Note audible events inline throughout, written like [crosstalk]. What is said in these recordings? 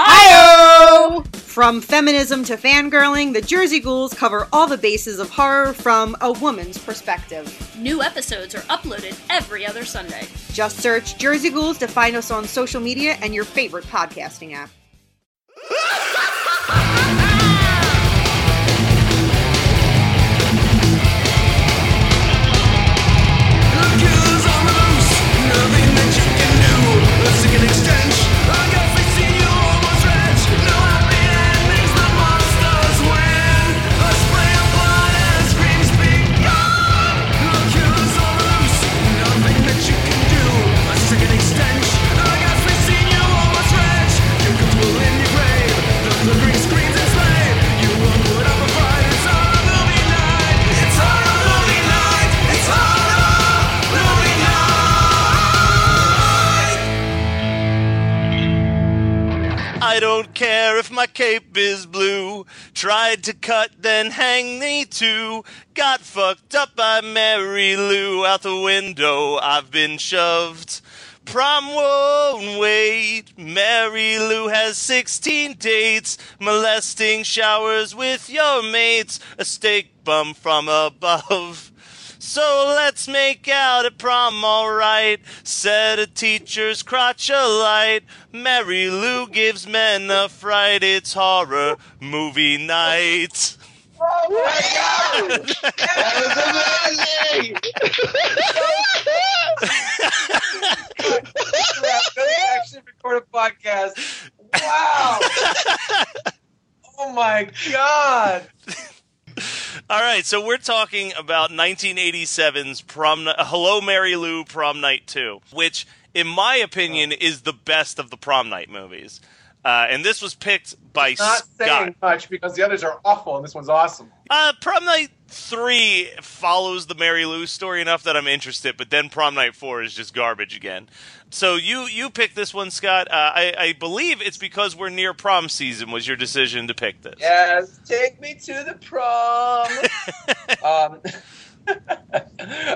Hi! From feminism to fangirling, the Jersey Ghouls cover all the bases of horror from a woman's perspective. New episodes are uploaded every other Sunday. Just search Jersey Ghouls to find us on social media and your favorite podcasting app. Cape is blue. Tried to cut, then hang me too. Got fucked up by Mary Lou. Out the window, I've been shoved. Prom won't wait. Mary Lou has 16 dates. Molesting showers with your mates. A steak bum from above. So let's make out at prom, alright. Set a teacher's crotch alight. Mary Lou gives men a fright. It's horror movie night. [laughs] [laughs] Oh my god! That was amazing! actually record a podcast. Wow! Oh my god! [laughs] All right, so we're talking about 1987's prom. Hello, Mary Lou, Prom Night 2, which, in my opinion, oh. is the best of the prom night movies. Uh, and this was picked by Scott. Not Scott. saying much because the others are awful and this one's awesome. Uh, Prom Night 3 follows the Mary Lou story enough that I'm interested, but then Prom Night 4 is just garbage again. So you you picked this one, Scott. Uh, I, I believe it's because we're near prom season was your decision to pick this. Yes, take me to the prom. [laughs] um,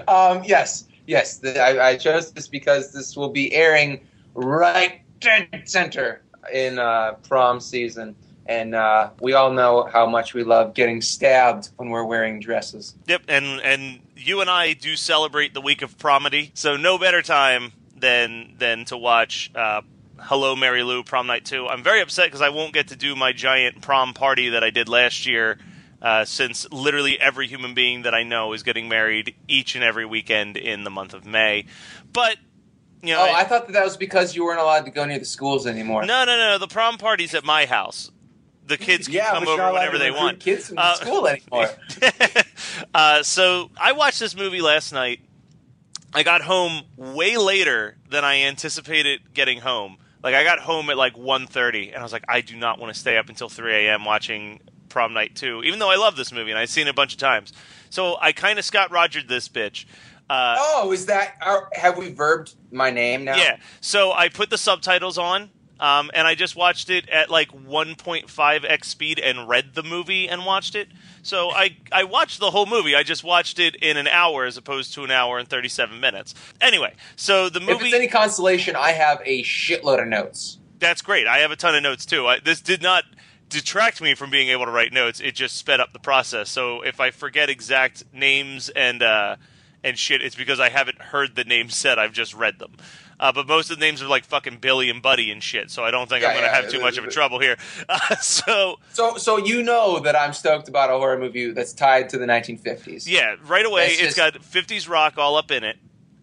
[laughs] um, yes, yes. The, I, I chose this because this will be airing right dead center in uh, prom season, and uh, we all know how much we love getting stabbed when we're wearing dresses. Yep, and and you and I do celebrate the week of promedy, so no better time than than to watch uh, Hello Mary Lou Prom Night 2. I'm very upset because I won't get to do my giant prom party that I did last year. Uh, since literally every human being that I know is getting married each and every weekend in the month of May, but you know, oh, I thought that that was because you weren't allowed to go near the schools anymore. no, no, no, the prom party's at my house. The kids can yeah, come over whenever they want. Kids from Uh, school anymore. [laughs] uh, so I watched this movie last night. I got home way later than I anticipated getting home. Like I got home at like 1.30, and I was like, I do not want to stay up until 3 a.m. watching Prom Night 2, even though I love this movie and I've seen it a bunch of times. So I kind of Scott Rogered this bitch. Uh, oh, is that? Are, have we verbed my name now? Yeah. So I put the subtitles on, um, and I just watched it at like 1.5x speed and read the movie and watched it. So I I watched the whole movie. I just watched it in an hour as opposed to an hour and 37 minutes. Anyway, so the If movie it's any consolation, I have a shitload of notes. that's great. I have a ton of notes too. I, this did not detract me from being able to write notes. It just sped up the process. So if I forget exact names and uh, and shit, it's because I haven't heard the names said. I've just read them. Uh, but most of the names are like fucking Billy and Buddy and shit. So I don't think I'm going to yeah, have too much of a trouble here. [laughs] Uh, so So, so you know that I'm stoked about a horror movie that's tied to the 1950s. yeah, right away It's it's just- got 50s rock all up in it,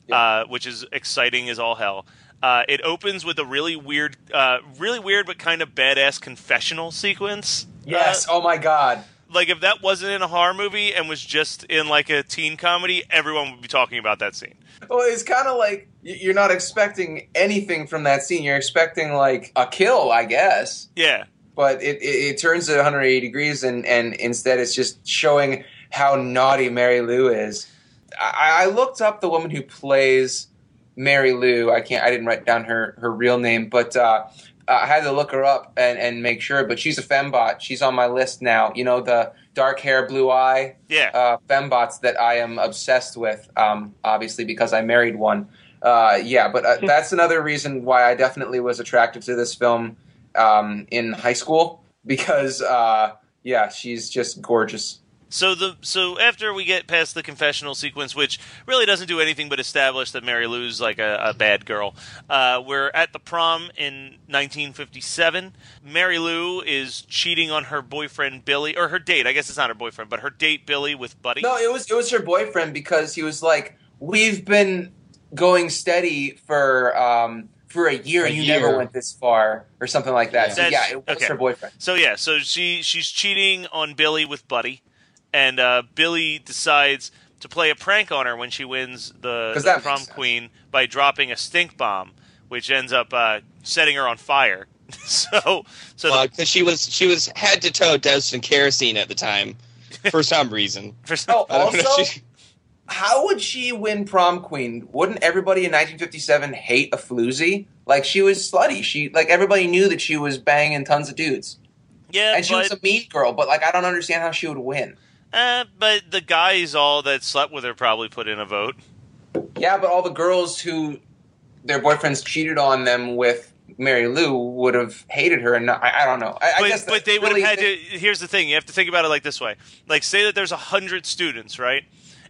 Yeah. uh, which is exciting as all hell. Uh, it opens with a really weird, uh, really weird but kind of badass confessional sequence. Yes. Uh, oh my God. Like if that wasn't in a horror movie and was just in like a teen comedy, everyone would be talking about that scene. Well, it's kind of like you're not expecting anything from that scene. You're expecting like a kill, I guess. Yeah, But it, it, it turns at 180 degrees, and, and instead it's just showing how naughty Mary Lou is. I, I looked up the woman who plays Mary Lou. I can't. I didn't write down her, her real name, but uh, I had to look her up and, and make sure. But she's a fembot. She's on my list now. You know the dark hair, blue eye yeah. uh, fembots that I am obsessed with. Um, obviously, because I married one. Uh, yeah, but uh, [laughs] that's another reason why I definitely was attracted to this film um, in high school because, uh, yeah, she's just gorgeous. So the so after we get past the confessional sequence, which really doesn't do anything but establish that Mary Lou's like a, a bad girl, uh, we're at the prom in 1957. Mary Lou is cheating on her boyfriend Billy, or her date. I guess it's not her boyfriend, but her date Billy with Buddy. No, it was it was her boyfriend because he was like, "We've been going steady for um, for a year, A and you year. never went this far, or something like that." Yeah. So yeah, it was okay. her boyfriend. So yeah, so she she's cheating on Billy with Buddy, and uh, Billy decides to play a prank on her when she wins the, 'Cause the prom queen by dropping a stink bomb, which ends up uh, setting her on fire. [laughs] so so Well, the, because she was she was head to toe doused in kerosene at the time, for some reason. [laughs] for some, Oh, I don't know if also, she- how would she win prom queen? Wouldn't everybody in 1957 hate a floozy? Like she was slutty. She like everybody knew that she was banging tons of dudes, yeah, and she but, was a mean girl. But like I don't understand how she would win. Uh, but the guys all that slept with her probably put in a vote. Yeah, but all the girls who their boyfriends cheated on them with Mary Lou would have hated her, and not, I, I don't know. I, I guess but they would have had to. Here's the thing: you have to think about it like this way. Like, say that there's a hundred students, right?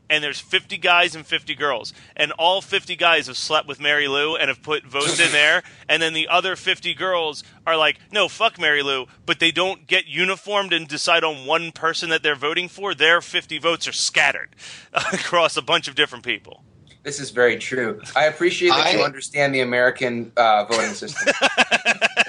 And there's 50 guys and 50 girls, and all 50 guys have slept with Mary Lou and have put votes in there, and then the other 50 girls are like, no, fuck Mary Lou, but they don't get uniformed and decide on one person that they're voting for. Their 50 votes are scattered [laughs] across a bunch of different people. This is very true. I appreciate that you understand the American uh, voting system. [laughs]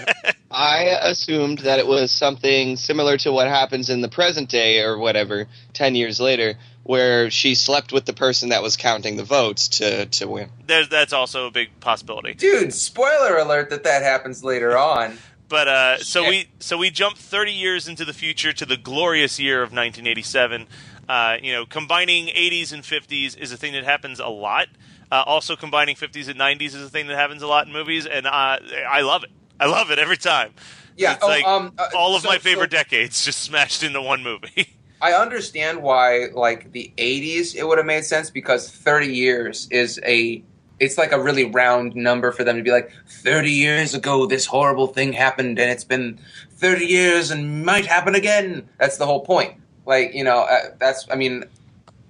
I assumed that it was something similar to what happens in the present day or whatever, ten years later, where she slept with the person that was counting the votes to to win. There's, that's also a big possibility. Dude, spoiler alert that that happens later on. [laughs] But uh, so we so we jump 30 years into the future to the glorious year of 1987. Uh, you know, combining 80s and 50s is a thing that happens a lot. Uh, also, combining 50s and 90s is a thing that happens a lot in movies, and uh, I love it. I love it every time. Yeah, It's oh, like um, uh, all of so- my favorite so- decades just [laughs] smashed into one movie. I understand why, like the '80s, it would have made sense because 30 years is a, it's like a really round number for them to be like, 30 years ago, this horrible thing happened, and it's been 30 years and might happen again. That's the whole point. Like, you know, uh, that's, I mean,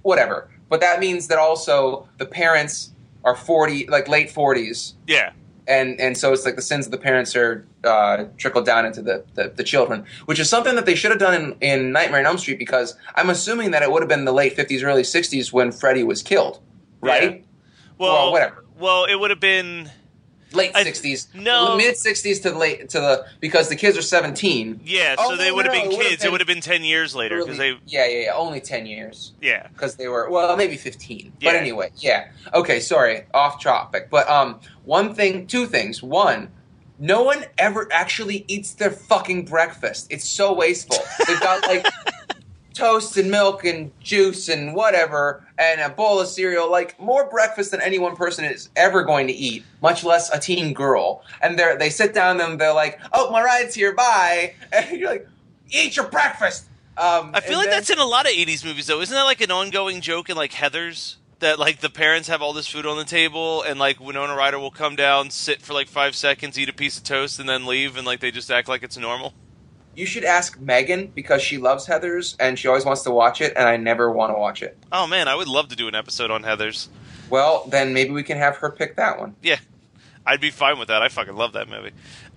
whatever. But that means that also the parents are 40, like late 40s, yeah, and and so it's like the sins of the parents are uh, trickled down into the, the, the children, which is something that they should have done in, in Nightmare on Elm Street because I'm assuming that it would have been the late 50s, early 60s when Freddy was killed, right? well, Well, whatever. Well, it would have been Late 60s, no. mid 60s to the late to the because the kids are 17. yeah. Oh, so they no, would have no, been it would've kids. It would have been 10 years later because they yeah, yeah, yeah, only 10 years yeah. because they were well, maybe 15. Yeah. But anyway, yeah. Okay, sorry, off topic. But um, one thing, two things. One. No one ever actually eats their fucking breakfast. It's so wasteful. They've got like [laughs] toast and milk and juice and whatever and a bowl of cereal like more breakfast than any one person is ever going to eat much less a teen girl and they they sit down and they're like oh my ride's here bye [laughs] and you're like eat your breakfast um, I feel like then- that's in a lot of '80s movies, though. Isn't that like an ongoing joke in like Heathers? That like the parents have all this food on the table, and like Winona Ryder will come down, sit for like five seconds, eat a piece of toast, and then leave, and like they just act like it's normal. You should ask megan because she loves heathers and she always wants to watch it and i never want to watch it Oh man, I would love to do an episode on Heathers. well then maybe we can have her pick that one Yeah, I'd be fine with that. I fucking love that movie.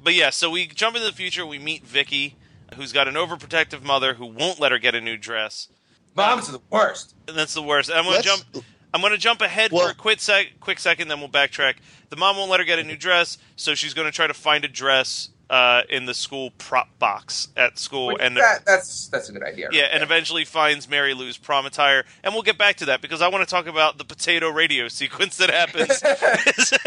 But yeah, so we jump into the future. We meet Vicky, who's got an overprotective mother who won't let her get a new dress. Moms are the worst. And that's the worst. I'm gonna Let's- jump. I'm gonna jump ahead Well- for a quick sec, quick second, then we'll backtrack. The mom won't let her get a new dress, so she's gonna try to find a dress uh, in the school prop box at school, Which- and that, that's that's a good idea. yeah, right and eventually finds Mary Lou's prom attire, and we'll get back to that because I want to talk about the potato radio sequence that happens. [laughs]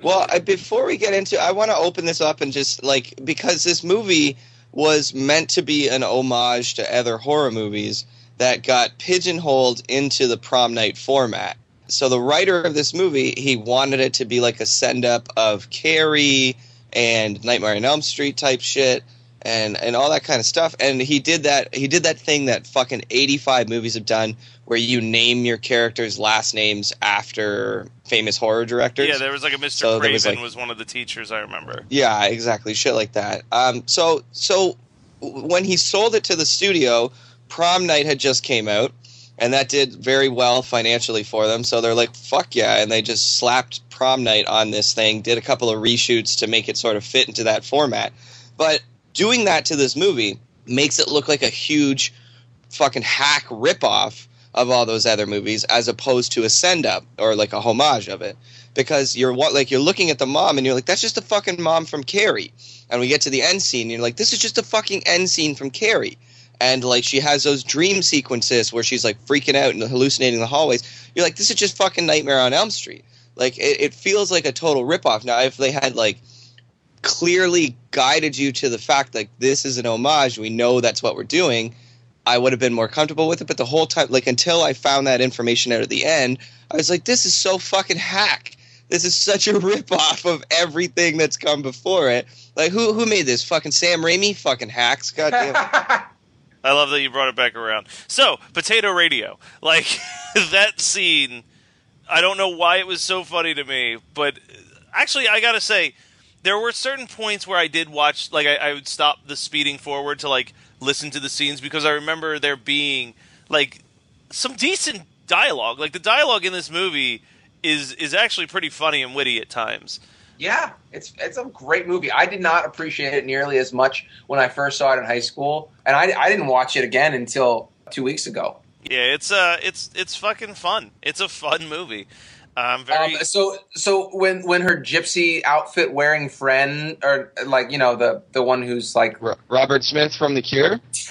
Well, I, before we get into, I want to open this up and just like because this movie was meant to be an homage to other horror movies that got pigeonholed into the prom night format. So the writer of this movie, he wanted it to be like a send up of Carrie and Nightmare on Elm Street type shit and and all that kind of stuff. And he did that he did that thing that fucking 85 movies have done where you name your characters' last names after famous horror directors. yeah, there was like a Mr. So Craven was, was, one of the teachers. I remember. Yeah, exactly. Shit like that. Um, so so when he sold it to the studio, Prom Night had just came out, and that did very well financially for them. So they're like, "Fuck yeah!" and they just slapped Prom Night on this thing. Did a couple of reshoots to make it sort of fit into that format, but doing that to this movie makes it look like a huge fucking hack ripoff of all those other movies, as opposed to a send up or like a homage of it because you're like you're looking at the mom and you're like that's just the fucking mom from Carrie and we get to the end scene and you're like this is just a fucking end scene from Carrie and like she has those dream sequences where she's like freaking out and hallucinating the hallways you're like this is just fucking Nightmare on Elm Street like it, it feels like a total ripoff now if they had like clearly guided you to the fact like this is an homage we know that's what we're doing I would have been more comfortable with it but the whole time like until I found that information out at the end I was like this is so fucking hack this is such a [laughs] ripoff of everything that's come before it. Like who who made this? Fucking Sam Raimi? Fucking hacks. God damn. [laughs] I love that you brought it back around. So, potato radio. Like, [laughs] that scene, I don't know why it was so funny to me, but actually, I gotta say, there were certain points where I did watch, like, I, I would stop the speeding forward to, like, listen to the scenes because I remember there being, like, some decent dialogue. Like, the dialogue in this movie is is actually pretty funny and witty at times. Yeah, it's it's a great movie. I did not appreciate it nearly as much when I first saw it in high school, and I, I didn't watch it again until two weeks ago. Yeah, it's uh, it's it's fucking fun. It's a fun movie. Um, very. Um, so so when when her gypsy outfit wearing friend or like you know the the one who's like Robert Smith from The Cure. [laughs]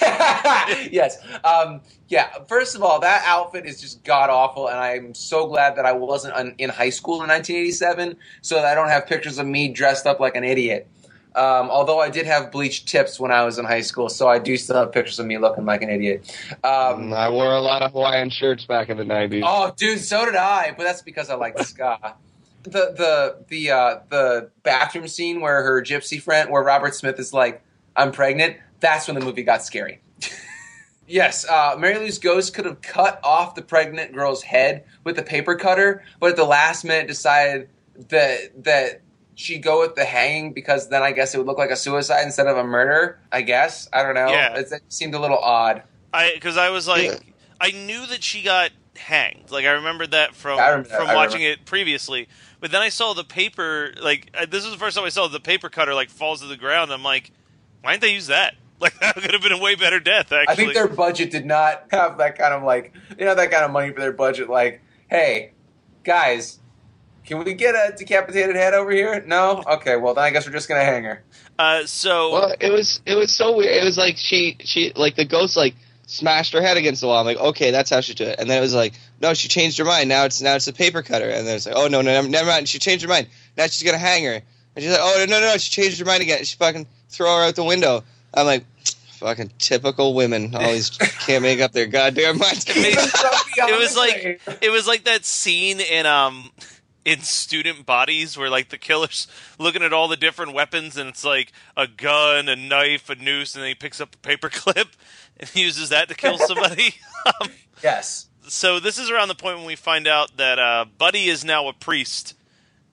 yes um, yeah first of all that outfit is just god awful and I'm so glad that I wasn't un- in high school in 1987 so that I don't have pictures of me dressed up like an idiot. Um, although I did have bleached tips when I was in high school, so I do still have pictures of me looking like an idiot. Um, I wore a lot of Hawaiian shirts back in the nineties. Oh, dude, so did I. But that's because I like ska. [laughs] The the the uh, the bathroom scene where her gypsy friend, where Robert Smith is like, "I'm pregnant." That's when the movie got scary. [laughs] yes, uh, Mary Lou's ghost could have cut off the pregnant girl's head with a paper cutter, but at the last minute decided that that she'd go with the hanging because then I guess it would look like a suicide instead of a murder. I guess I don't know. Yeah. It, it seemed a little odd. I because I was like, Yeah. I knew that she got hanged. Like I remembered that from I remember- from I watching it previously. But then I saw the paper. Like this was the first time I saw the paper cutter like falls to the ground. I'm like, why didn't they use that? [laughs] Like that could have been a way better death. Actually, I think their budget did not have that kind of like you know that kind of money for their budget. Like, hey, guys, can we get a decapitated head over here? No, okay. Well, then I guess we're just gonna hang her. Uh, so Well, it was it was so weird. It was like she she like the ghost like smashed her head against the wall. I'm like, okay, that's how she do it. And then it was like, no, she changed her mind. Now it's now it's a paper cutter. And then it's like, oh no, no, never mind. She changed her mind. Now she's gonna hang her. And she's like, oh no, no, no, she changed her mind again. She fucking throw her out the window. I'm like, fucking typical women always [laughs] can't make up their goddamn minds. it was like it was like that scene in um in student bodies where like the killer's [laughs] looking at all the different weapons and it's like a gun, a knife, a noose, and then he picks up a paperclip [laughs] and uses that to kill [laughs] somebody. um, yes. so this is around the point when we find out that uh, Buddy is now a priest,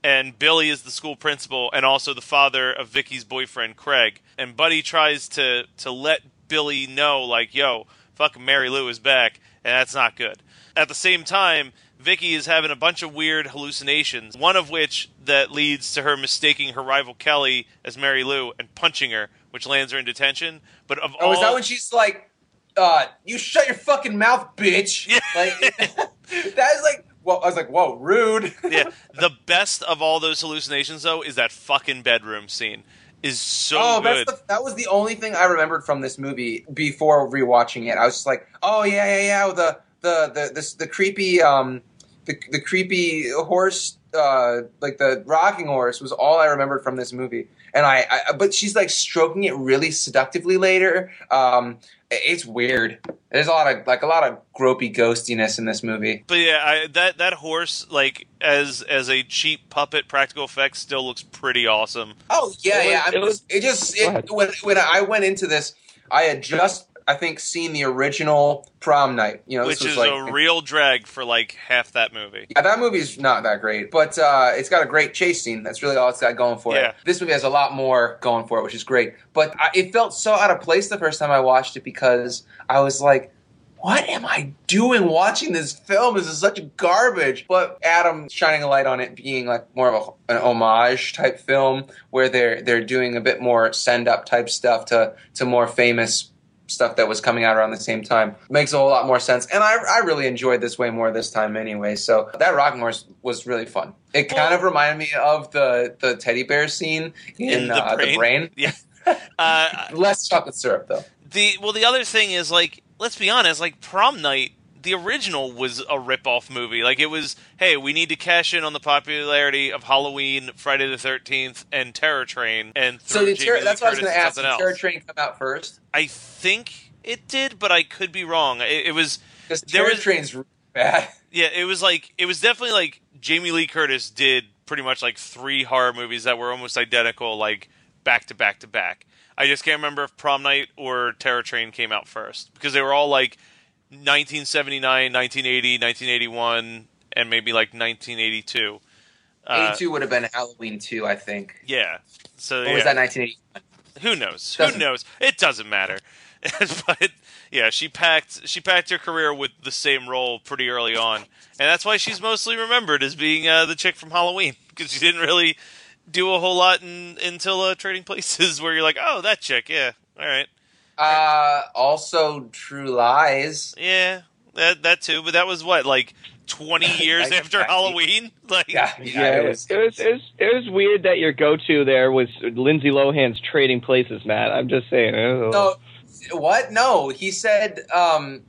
and Billy is the school principal, and also the father of Vicky's boyfriend Craig. And Buddy tries to to let Billy know, like, "Yo, fucking Mary Lou is back," and that's not good. At the same time, Vicky is having a bunch of weird hallucinations. One of which that leads to her mistaking her rival Kelly as Mary Lou and punching her, which lands her in detention. But of Oh, all, is that when she's like, uh, "You shut your fucking mouth, bitch"? Yeah. [laughs] Like [laughs] that is like, well, I was like, "Whoa, rude." [laughs] yeah, the best of all those hallucinations though is that fucking bedroom scene. Is so oh, good. that's the, that was the only thing I remembered from this movie before rewatching it. I was just like, "Oh yeah, yeah, yeah." The the the this, the creepy um the the creepy horse uh like the rocking horse was all I remembered from this movie. And I, I but she's like stroking it really seductively later. Um, it's weird. There's a lot of like a lot of gropey ghostiness in this movie. But yeah, I, that that horse, like as as a cheap puppet practical effect, still looks pretty awesome. Oh yeah, It was- yeah. I'm it was- just- it just it, when when I went into this, I had just I think seen the original prom night. You know, this which was is like a real drag for like half that movie. yeah, that movie's not that great, but uh, it's got a great chase scene. That's really all it's got going for Yeah. it. This movie has a lot more going for it, which is great. But I, it felt so out of place the first time I watched it because I was like, "What am I doing watching this film? This is such garbage." But Adam shining a light on it being like more of a, an homage type film where they're they're doing a bit more send up type stuff to to more famous stuff that was coming out around the same time makes a whole lot more sense. And I, I really enjoyed this way more this time anyway. So that rocking horse was really fun. It kind of reminded me of the the teddy bear scene in, In the uh, brain. the brain. Yeah. [laughs] Uh, Less chocolate syrup though. the well, the other thing is like, let's be honest, like prom night. The original was a rip-off movie. Like it was, hey, we need to cash in on the popularity of Halloween, Friday the Thirteenth, and Terror Train, and So throw did Jamie Terror, Lee that's what I was going to ask. Did Terror. Train come out first? I think it did, but I could be wrong. It, it was Because There Terror was- Train's bad. [laughs] Yeah, it was like it was definitely like Jamie Lee Curtis did pretty much like three horror movies that were almost identical, like back to back to back. I just can't remember if Prom Night or Terror Train came out first because they were all like 1979, 1980, 1981, and maybe like 1982. Uh, 82 would have been Halloween 2, I think. yeah. So Or yeah. was that 1981? Who knows? Doesn't- Who knows? It doesn't matter. [laughs] but yeah, she packed she packed her career with the same role pretty early on, and that's why she's mostly remembered as being uh, the chick from Halloween because she didn't really do a whole lot in, until uh, Trading Places, [laughs] where you're like, oh, that chick, yeah, all right, Uh, also, True Lies. yeah, that that too. But that was what like 20 [laughs] years Like, after I- Halloween, [laughs] like Yeah, Yeah, it was, it was it was it was weird that your go-to there was Lindsay Lohan's Trading Places, Matt. I'm just saying. it No, what? No, he said. Um,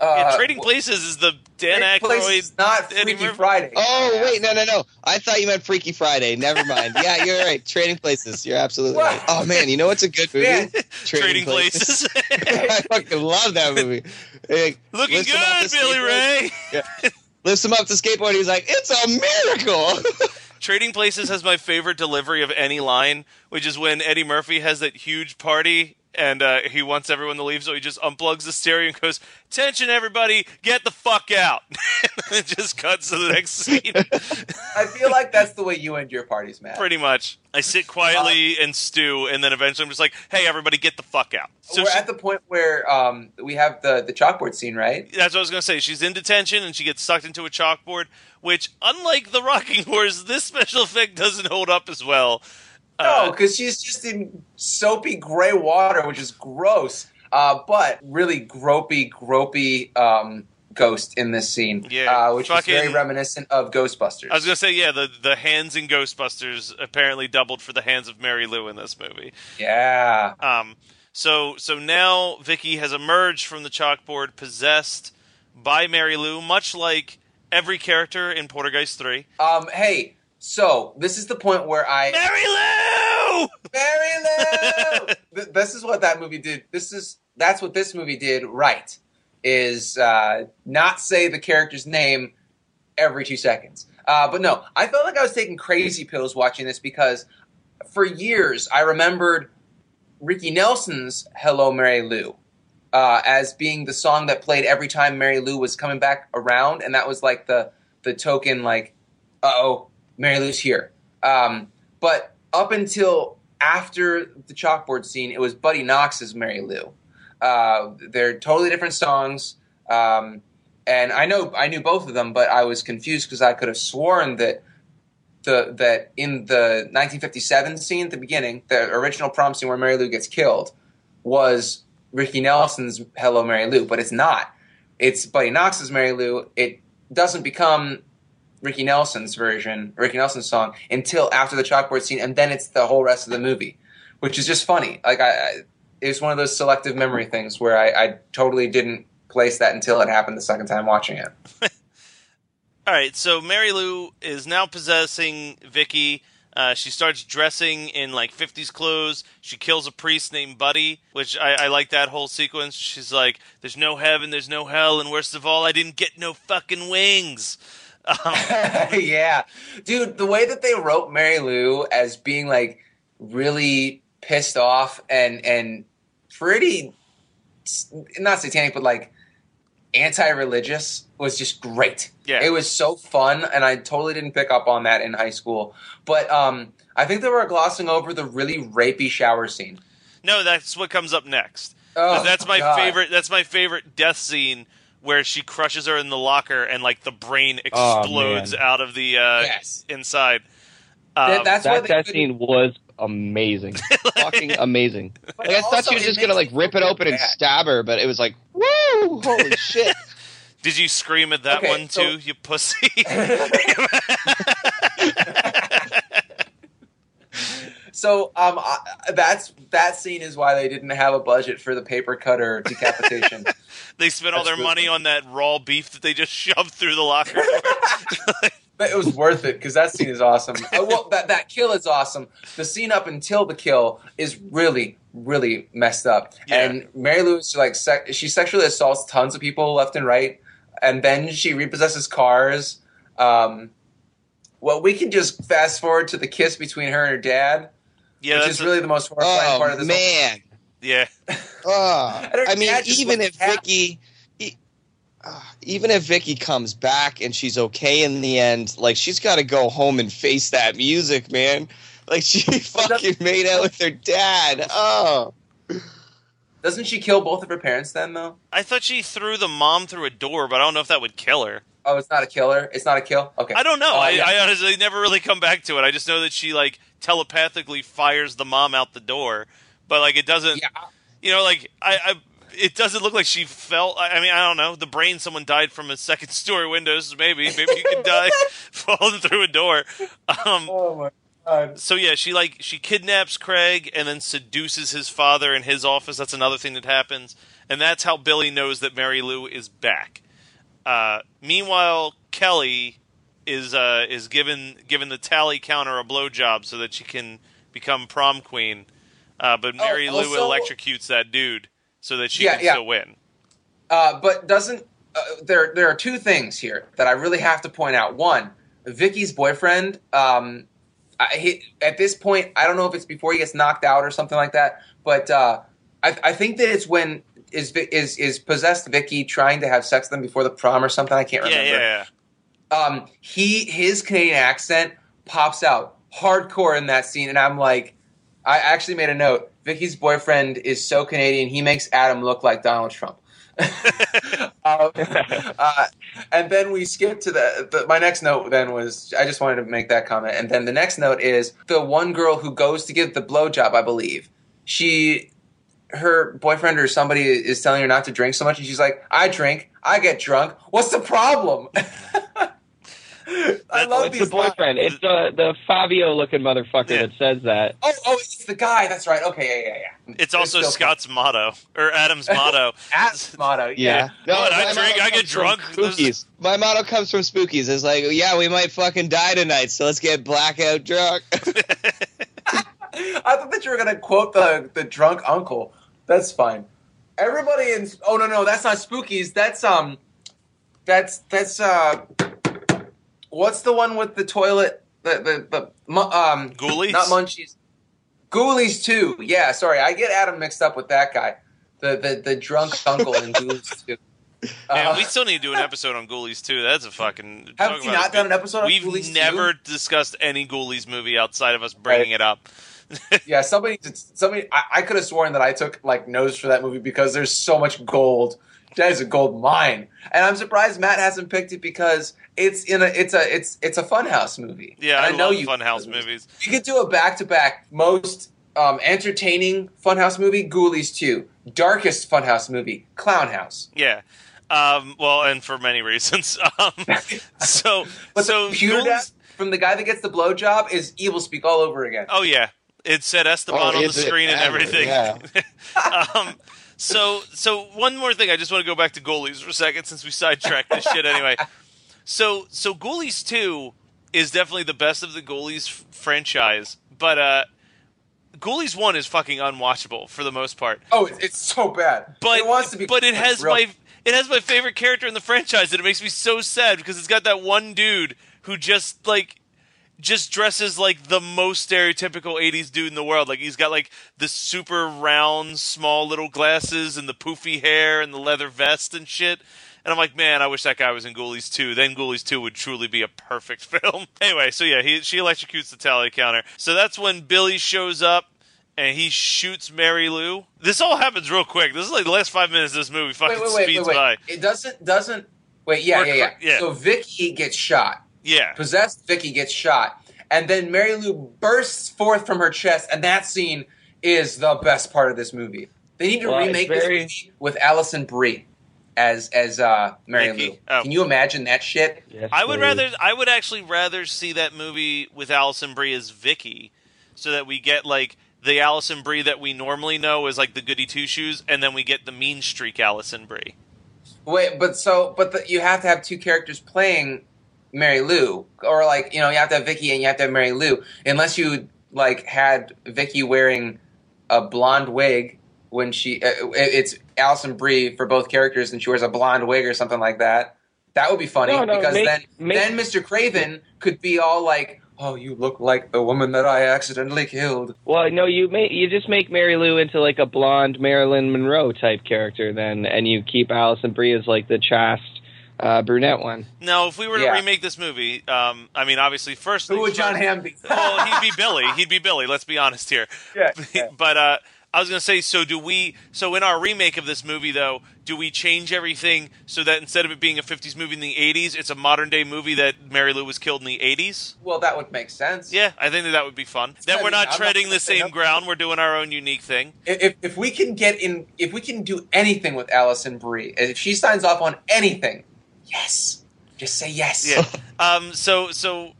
uh, yeah, Trading Places is the Dan Trading Aykroyd. not Eddie Freaky Murphy. Friday. Oh wait, no, no, no! I thought you meant Freaky Friday. Never mind. Yeah, you're right. Trading Places. You're absolutely What? right. Oh man, you know what's a good movie? Man. Trading, [laughs] Places. [laughs] I fucking love that movie. Hey, Looking lifts him off good, Billy skateboard. Ray. Lifts him up the skateboard. He's like, "It's a miracle." [laughs] Trading Places has my favorite delivery of any line, which is when Eddie Murphy has that huge party and uh, he wants everyone to leave, so he just unplugs the stereo and goes, "Attention, everybody, get the fuck out!" [laughs] and it just cuts to the next scene. I feel like that's the way you end your parties, Matt. Pretty much, I sit quietly and stew, and then eventually I'm just like, "Hey, everybody, get the fuck out!" So We're she- at the point where um, we have the the chalkboard scene, right? that's what I was gonna say. She's in detention and she gets sucked into a chalkboard, which, unlike the rocking horse, this special effect doesn't hold up as well. No, Uh, because she's just in soapy gray water, which is gross. Uh, but really gropey, gropey um, ghost in this scene, Yeah, uh, which fucking- is very reminiscent of Ghostbusters. I was gonna say, yeah, the the hands in Ghostbusters apparently doubled for the hands of Mary Lou in this movie. yeah, Um, so so now Vicky has emerged from the chalkboard, possessed by Mary Lou, much like every character in Poltergeist Three. um, hey, so this is the point where I Mary Lou. Mary Lou. [laughs] Th- this is what that movie did. This is that's what this movie did right. Is uh, not say the character's name every two seconds. Uh, but no, I felt like I was taking crazy pills watching this because for years I remembered Ricky Nelson's "Hello Mary Lou" uh, as being the song that played every time Mary Lou was coming back around, and that was like the the token, like, "Uh oh, Mary Lou's here." Um, but up until after the chalkboard scene, it was Buddy Knox's Mary Lou. Uh, they're totally different songs. Um, and I know I knew both of them, but I was confused because I could have sworn that the that in the 1957 scene at the beginning, the original prom scene where Mary Lou gets killed, was Ricky Nelson's "Hello Mary Lou," but it's not. It's Buddy Knox's "Mary Lou." It doesn't become Ricky Nelson's version, Ricky Nelson's song, until after the chalkboard scene, and then it's the whole rest of the movie, which is just funny. Like I, I one of those selective memory things where I, I totally didn't place that until it happened the second time watching it. [laughs] All right, so Mary Lou is now possessing Vicky. Uh, she starts dressing in like 50s clothes. She kills a priest named Buddy, which I, I like that whole sequence. She's like, "There's no heaven, there's no hell, and worst of all, I didn't get no fucking wings." Um, [laughs] yeah, dude, the way that they wrote Mary Lou as being like really pissed off and and pretty not satanic, but like anti-religious was just great. Yeah. It was so fun, and I totally didn't pick up on that in high school. But um, I think they were glossing over the really rapey shower scene. no, that's what comes up next. Oh, that's my God. favorite. That's my favorite death scene where she crushes her in the locker and like the brain Oh, explodes man. out of the uh, Yes. inside. That- Um, that's why That that scene was amazing, [laughs] fucking amazing. Like I thought she was just gonna like rip it feel open and stab her, but it was like, woo, holy [laughs] shit! Did you scream at that Okay, one so- too, you pussy? [laughs] So um, I, that's that scene is why they didn't have a budget for the paper cutter decapitation. [laughs] they spent all their money on that raw beef that they just [laughs] shoved through the locker. [laughs] But it was worth it because that scene is awesome. Uh, well, that that kill is awesome. The scene up until the kill is really, really messed up. Yeah. And Mary Lou is like sec- she sexually assaults tons of people left and right, and then she repossesses cars. Um, well, we can just fast forward to the kiss between her and her dad, yeah, which that's is really the most horrifying part Oh of this. whole- man, yeah. Ugh. And her I mean, even if happy. Vicky, uh, even if Vicky comes back and she's okay in the end, like she's got to go home and face that music, man. Like she [laughs] fucking made out with her dad. [laughs] Oh, Doesn't she kill both of her parents then, though? I thought she threw the mom through a door, but I don't know if that would kill her. Oh, it's not a killer. It's not a kill. Okay. I don't know. Uh, I, yeah. I honestly never really come back to it. I just know that she like telepathically fires the mom out the door, but like it doesn't. Yeah. You know, like I, I it doesn't look like she felt. I I mean, I don't know. The brain someone died from a second story windows. Maybe, maybe you could die [laughs] [laughs] falling through a door. Um, Oh my god. so yeah, she like she kidnaps Craig and then seduces his father in his office. That's another thing that happens, and that's how Billy knows that Mary Lou is back. Uh, meanwhile, Kelly is uh, is given given the tally counter a blowjob so that she can become prom queen. Uh, but Mary Lou also- electrocutes that dude so that she Yeah, can yeah. still win. Uh, but doesn't uh, there? There are two things here that I really have to point out. One, Vicky's boyfriend. Um, I, he, at this point, I don't know if it's before he gets knocked out or something like that. But uh, I, I think that it's when is is is possessed Vicky trying to have sex with them before the prom or something. I can't Yeah, remember. yeah, yeah. Um, he his Canadian accent pops out hardcore in that scene, and I'm like, I actually made a note. Vicky's boyfriend is so Canadian, he makes Adam look like Donald Trump. [laughs] [laughs] um, uh, and then we skip to the, the. My next note then was I just wanted to make that comment, and then the next note is the one girl who goes to give the blowjob. I believe she, her boyfriend or somebody is telling her not to drink so much, and she's like, "I drink, I get drunk. What's the problem?" [laughs] [laughs] I love it's these the boyfriend. It's the the Fabio looking motherfucker Yeah. that says that. Oh, oh, it's the guy. That's right. Okay, yeah, yeah, yeah. It's also still Scott's motto or Adam's motto. [laughs] Adam's [laughs] motto. Yeah. What, I drink, I get drunk. Spookies. My motto comes from Spookies. It's like, yeah, we might fucking die tonight, so let's get blackout drunk. I thought that you were gonna quote the the drunk uncle. That's fine. Everybody in. Oh no, no, that's not Spookies. That's um. That's that's uh. What's the one with the toilet? The the the um. Ghoulies? Not Munchies. Ghoulies 2. Yeah, sorry, I get Adam mixed up with that guy. The the the drunk [laughs] uncle in Ghoulies 2. Man, Uh, we still need to do an episode on Ghoulies 2. That's a fucking. Have we not done an episode? on We've Ghoulies 2? never discussed any Ghoulies movie outside of us bringing it up. [laughs] Yeah, somebody, somebody. I, I could have sworn that I took like notes for that movie because there's so much gold that is a gold mine. And I'm surprised Matt hasn't picked it because it's in a it's a it's it's a funhouse movie. Yeah, And I, know love you Funhouse movies. You could do a back to back most um, entertaining funhouse movie, Ghoulies 2. Darkest funhouse movie, Clownhouse. Yeah. Um, well, and for many reasons. [laughs] Um, so, [laughs] But so the Ghoulies- death from the guy that gets the blowjob is Evilspeak all over again. Oh yeah, it said Esteban Oh, on the screen and ever? everything. Yeah. [laughs] um, so so one more thing, I just want to go back to Ghoulies for a second since we sidetracked this shit anyway. [laughs] So so Ghoulies two is definitely the best of the Ghoulies f- franchise, but uh, Ghoulies one is fucking unwatchable for the most part. Oh, it's, it's so bad. But it wants to be but it has real- my it has my favorite character in the franchise, and it makes me so sad because it's got that one dude who just like just dresses like the most stereotypical 80s dude in the world. Like he's got like the super round, small little glasses and the poofy hair and the leather vest and shit. And I'm like, man, I wish that guy was in Ghoulies 2. Then Ghoulies 2 would truly be a perfect [laughs] film. anyway, so yeah, he, she electrocutes the tally counter. So that's when Billy shows up and he shoots Mary Lou. This all happens real quick. This is like the last five minutes of this movie fucking Wait, wait, wait, speeds wait, by. It doesn't doesn't. Wait, yeah, yeah, yeah, yeah. So Vicky gets shot. Yeah. Possessed Vicky gets shot, and then Mary Lou bursts forth from her chest, and that scene is the best part of this movie. They need to Well, remake very- this movie with Alison Brie as as uh, Mary Vicky? Lou. Oh. Can you imagine that shit? Yes, I would please. rather. I would actually rather see that movie with Alison Brie as Vicky, so that we get like the Alison Brie that we normally know is like the goody two shoes, and then we get the mean streak Alison Brie. Wait, but so but the, you have to have two characters playing Mary Lou, or like you know you have to have Vicky and you have to have Mary Lou, unless you like had Vicky wearing a blonde wig when she uh, it's Alison Brie for both characters and she wears a blonde wig or something like that. That would be funny No, no, because make- then make- then Mr. Craven could be all like, "Oh, you look like the woman that I accidentally killed." Well, no, you may you just make Mary Lou into like a blonde Marilyn Monroe type character then, and you keep Alison Brie as like the chaste uh, brunette one. No, if we were to Yeah. remake this movie, um, I mean, obviously, first Who would John first- Hamm be? [laughs] well, he'd be Billy. He'd be Billy. Let's be honest here. Yeah, [laughs] yeah. but uh, I was gonna say, so do we? So in our remake of this movie, though, do we change everything so that instead of it being a '50s movie in the '80s, it's a modern day movie that Mary Lou was killed in the '80s? Well, that would make sense. Yeah, I think that that would be fun. Then I we're not I'm not treading gonna the same ground. We're doing our own unique thing. if if we can get in, if we can do anything with Alison Brie, if she signs off on anything, yes, just say yes. Yeah. um. So so.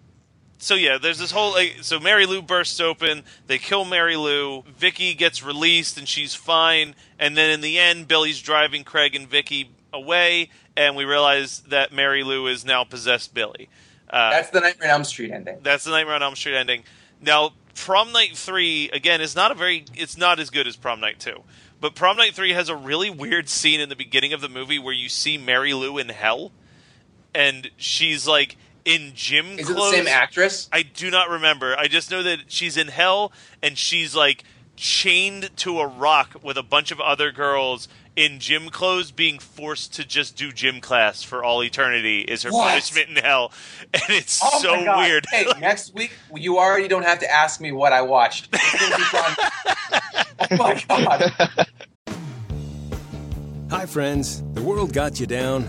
So yeah, there's this whole like, so Mary Lou bursts open, they kill Mary Lou, Vicky gets released and she's fine, and then in the end Billy's driving Craig and Vicky away and we realize that Mary Lou is now possessed Billy. Uh, That's the Nightmare on Elm Street ending. That's the Nightmare on Elm Street ending. Now, Prom Night Three again is not a very. It's not as good as Prom Night Two, but Prom Night Three has a really weird scene in the beginning of the movie where you see Mary Lou in hell, and she's like in gym Is it the clothes. same actress? I do not remember. I just know that she's in hell and she's like chained to a rock with a bunch of other girls in gym clothes being forced to just do gym class for all eternity is her What? punishment in hell. [laughs] And it's Oh so weird. Hey, [laughs] next week you already don't have to ask me what I watched. It's gonna be fun. [laughs] oh my god! Hi, friends. The world got you down.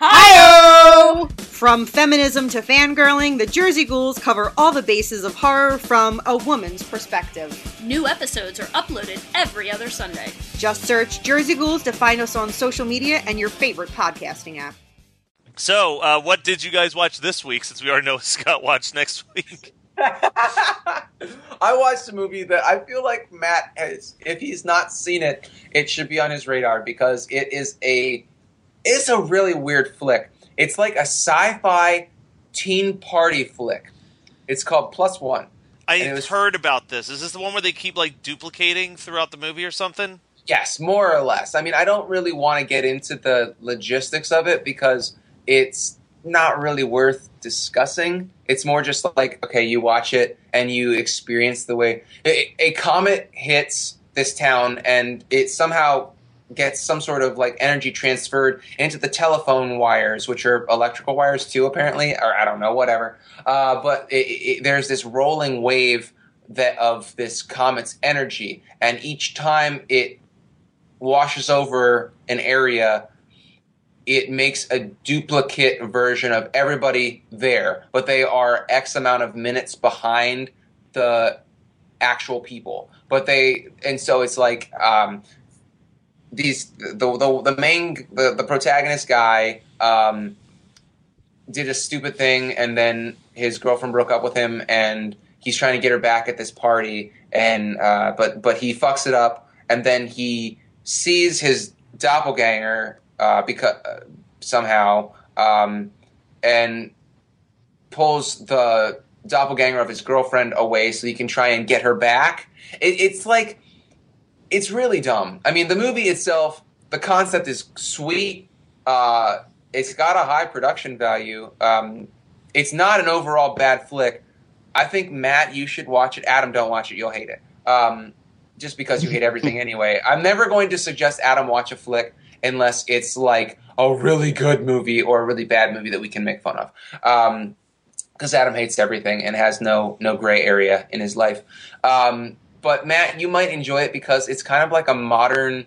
Hi! From feminism to fangirling, the Jersey Ghouls cover all the bases of horror from a woman's perspective. New episodes are uploaded every other Sunday. Just search Jersey Ghouls to find us on social media and your favorite podcasting app. So, uh, what did you guys watch this week? Since we already know Scott watched next week. [laughs] [laughs] I watched a movie that I feel like Matt has. If he's not seen it, it should be on his radar because it is a it's a really weird flick. It's like a sci-fi teen party flick. It's called Plus One. I was- heard about this. Is this the one where they keep like duplicating throughout the movie or something? Yes, more or less. I mean, I don't really want to get into the logistics of it because it's not really worth discussing. It's more just like, okay, you watch it and you experience the way a, a comet hits this town and it somehow gets some sort of like energy transferred into the telephone wires, which are electrical wires too, apparently, or I don't know, whatever. Uh, but it, it, there's this rolling wave that of this comet's energy, and each time it washes over an area, it makes a duplicate version of everybody there, but they are X amount of minutes behind the actual people. But they, and so it's like um, these the the, the main the, the protagonist guy um, did a stupid thing, and then his girlfriend broke up with him, and he's trying to get her back at this party, and uh, but but he fucks it up, and then he sees his doppelganger uh, because uh, somehow um, and pulls the doppelganger of his girlfriend away so he can try and get her back. It, it's like it's really dumb. I mean, the movie itself, the concept is sweet. Uh, it's got a high production value. Um, it's not an overall bad flick. I think Matt, you should watch it. Adam, don't watch it. You'll hate it. Um, just because you hate everything [laughs] anyway. I'm never going to suggest Adam watch a flick unless it's like a really good movie or a really bad movie that we can make fun of. Um, because Adam hates everything and has no no gray area in his life. Um, but Matt, you might enjoy it because it's kind of like a modern.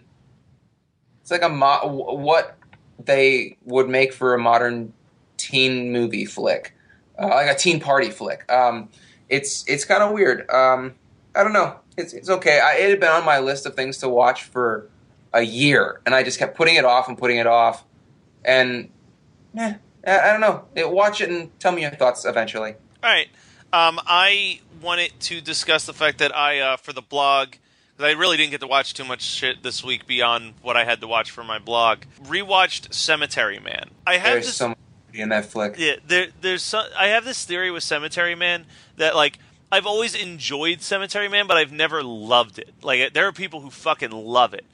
It's like a mo- what they would make for a modern teen movie flick, uh, like a teen party flick. Um, it's it's kind of weird. Um, I don't know. It's it's okay. I, it had been on my list of things to watch for a year, and I just kept putting it off and putting it off, and eh, I I don't know. It, watch it and tell me your thoughts eventually. All right. Um, I wanted to discuss the fact that I, uh, for the blog, 'cause I really didn't get to watch too much shit this week beyond what I had to watch for my blog. Rewatched Cemetery Man. I have this. so much in that flick. Yeah, there, there's some, I have this theory with Cemetery Man that like I've always enjoyed Cemetery Man, but I've never loved it. Like there are people who fucking love it,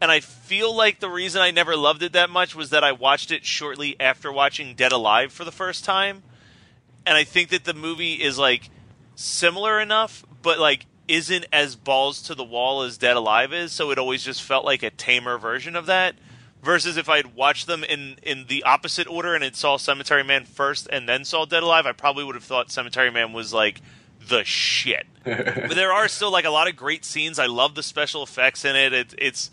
and I feel like the reason I never loved it that much was that I watched it shortly after watching Dead Alive for the first time, and I think that the movie is like similar enough, but like isn't as balls to the wall as Dead Alive is. So it always just felt like a tamer version of that. Versus if I'd watched them in in the opposite order and had saw Cemetery Man first and then saw Dead Alive, I probably would have thought Cemetery Man was like the shit. [laughs] but there are still like a lot of great scenes. I love the special effects in it. it it's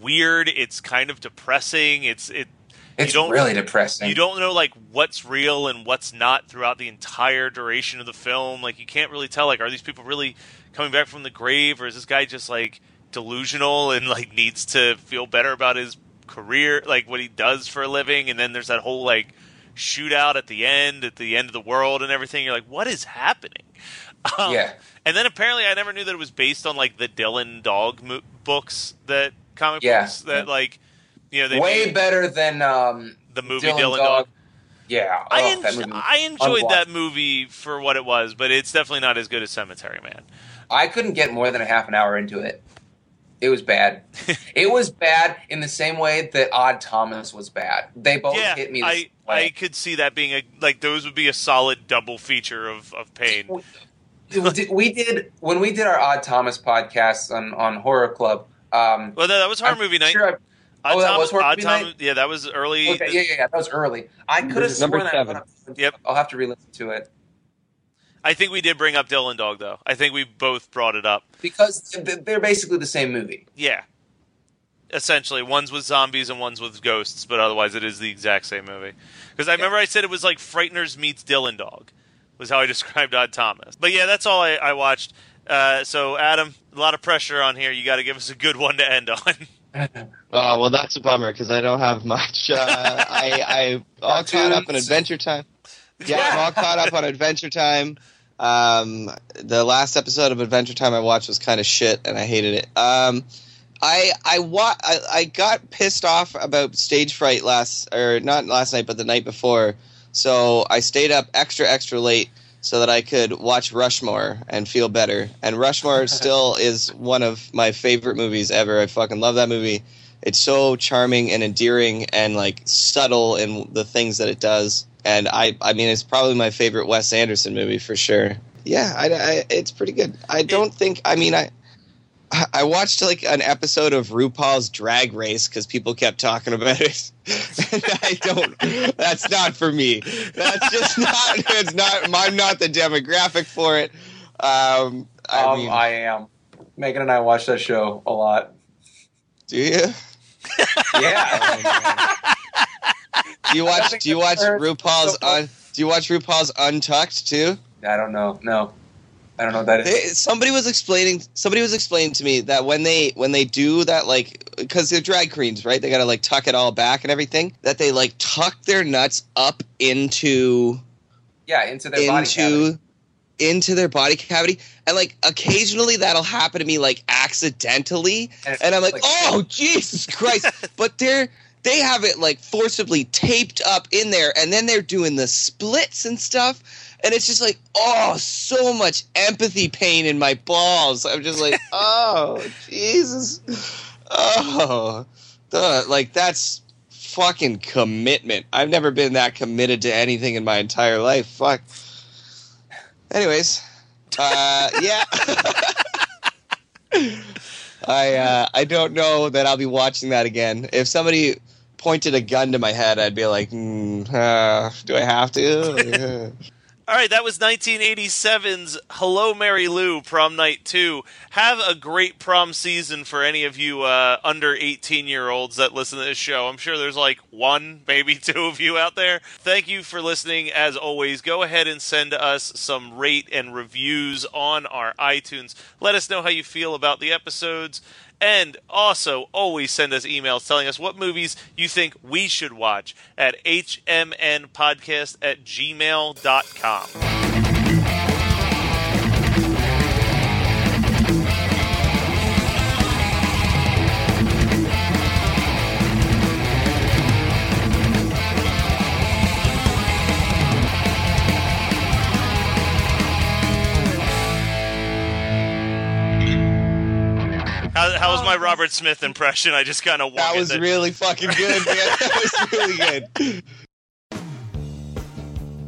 weird. It's kind of depressing. It's it. It's really depressing. you don't know like what's real and what's not throughout the entire duration of the film. Like you can't really tell like are these people really coming back from the grave or is this guy just like delusional and like needs to feel better about his career, like what he does for a living and then there's that whole like shootout at the end at the end of the world and everything. You're like what is happening? [laughs] Um, Yeah. And then apparently I never knew that it was based on like the Dylan Dog mo- books that comic Yeah. books that like you know they Way made better than um, the movie Dylan, Dylan, Dog. Dog. Yeah, I, oh, en- I enjoyed that movie for what it was, but it's definitely not as good as Cemetery Man. I couldn't get more than a half an hour into it. It was bad. [laughs] it was bad in the same way that Odd Thomas was bad. They both yeah, hit me. I same I could see that being a like those would be a solid double feature of of pain. we did, when we did our Odd Thomas podcast on on Horror Club. Um, Well, no, that was horror I'm movie night. Sure I- Odd oh, that Tom- was horror Odd movie Tom- night? Yeah, that was early. okay, yeah, yeah, yeah, that was early. I could have Number sworn that. seven. Yep. I'll have to re-listen to it I think we did bring up Dylan Dog though. I think we both brought it up. because they're basically the same movie. Yeah. Essentially, one's with zombies and one's with ghosts, but otherwise it is the exact same movie. Because I remember I said it was like Frighteners meets Dylan Dog, was how I [laughs] described Odd Thomas. But yeah, that's all I, I watched. Uh, so, Adam, a lot of pressure on here. You got to give us a good one to end on. [laughs] Oh well, that's a bummer because I don't have much. Uh, I I [laughs] all caught up on Adventure Time. Yeah, I'm all caught up on Adventure Time. Um, the last episode of Adventure Time I watched was kind of shit, and I hated it. Um, I I, wa- I I got pissed off about stage fright last or not last night, but the night before. So I stayed up extra extra late so that I could watch Rushmore and feel better. And Rushmore [laughs] still is one of my favorite movies ever. I fucking love that movie. It's so charming and endearing and like subtle in the things that it does. And I, I mean, it's probably my favorite Wes Anderson movie for sure. Yeah, I, I, it's pretty good. I don't think. I mean, I, I watched like an episode of RuPaul's Drag Race because people kept talking about it. [laughs] I don't. That's not for me. That's just not. It's not. I'm not the demographic for it. Um, I um, mean, I am. Megan and I watch that show a lot. do you? [laughs] Yeah. Do you watch? Do you watch RuPaul's? Un, do you watch RuPaul's Untucked too? I don't know. No, I don't know what that is. They, somebody was explaining. Somebody was explaining to me that when they when they do that, like, because they're drag queens, right? They gotta like tuck it all back and everything. That they like tuck their nuts up into Yeah, into their body cavity. into into their body cavity, and like occasionally that'll happen to me like accidentally, And and I'm like, like- oh Jesus Christ! [laughs] but they're they have it like forcibly taped up in there, and then they're doing the splits and stuff, and it's just like, oh, so much empathy pain in my balls. I'm just like, [laughs] oh Jesus, oh, duh, like that's fucking commitment. I've never been that committed to anything in my entire life. Fuck. Anyways, uh, yeah. [laughs] I uh, I don't know that I'll be watching that again. If somebody pointed a gun to my head, I'd be like, mm, uh, "Do I have to?" [laughs] All right, that was 1987's Hello Mary Lou Prom Night 2. Have a great prom season for any of you uh, under 18 year olds that listen to this show. I'm sure there's like one, maybe [laughs] two of you out there. Thank you for listening. As always, go ahead and send us some rate and reviews on our iTunes. Let us know how you feel about the episodes. And also, always send us emails telling us what movies you think we should watch at hmnpodcast at gmail.com. How, how was my oh, Robert Smith impression? I just kind of that was really fucking good, man. [laughs] That was really good.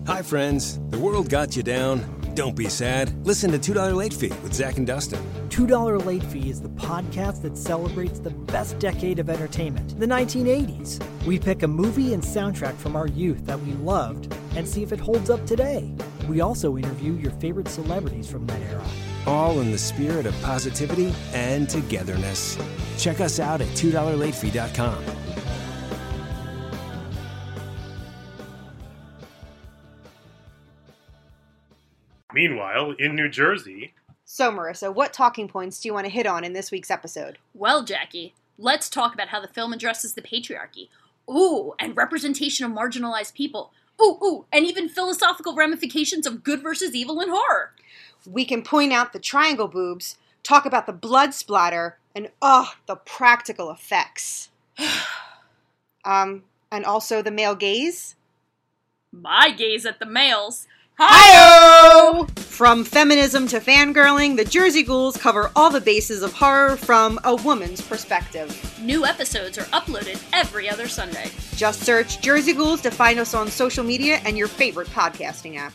Hi, friends. The world got you down. Don't be sad. Listen to $2 Late Fee with Zach and Dustin. $2 Late Fee is the podcast that celebrates the best decade of entertainment, the 1980s. We pick a movie and soundtrack from our youth that we loved and see if it holds up today. We also interview your favorite celebrities from that era. All in the spirit of positivity and togetherness. Check us out at $2latefee.com. Meanwhile, in New Jersey, So, Marissa, what talking points do you want to hit on in this week's episode? Well, Jackie, let's talk about how the film addresses the patriarchy. Ooh, and representation of marginalized people. Ooh, ooh, and even philosophical ramifications of good versus evil in horror. We can point out the triangle boobs, talk about the blood splatter, and oh, the practical effects. [sighs] um, and also the male gaze. My gaze at the males. Hi! From feminism to fangirling, the Jersey Ghouls cover all the bases of horror from a woman's perspective. New episodes are uploaded every other Sunday. Just search Jersey Ghouls to find us on social media and your favorite podcasting app.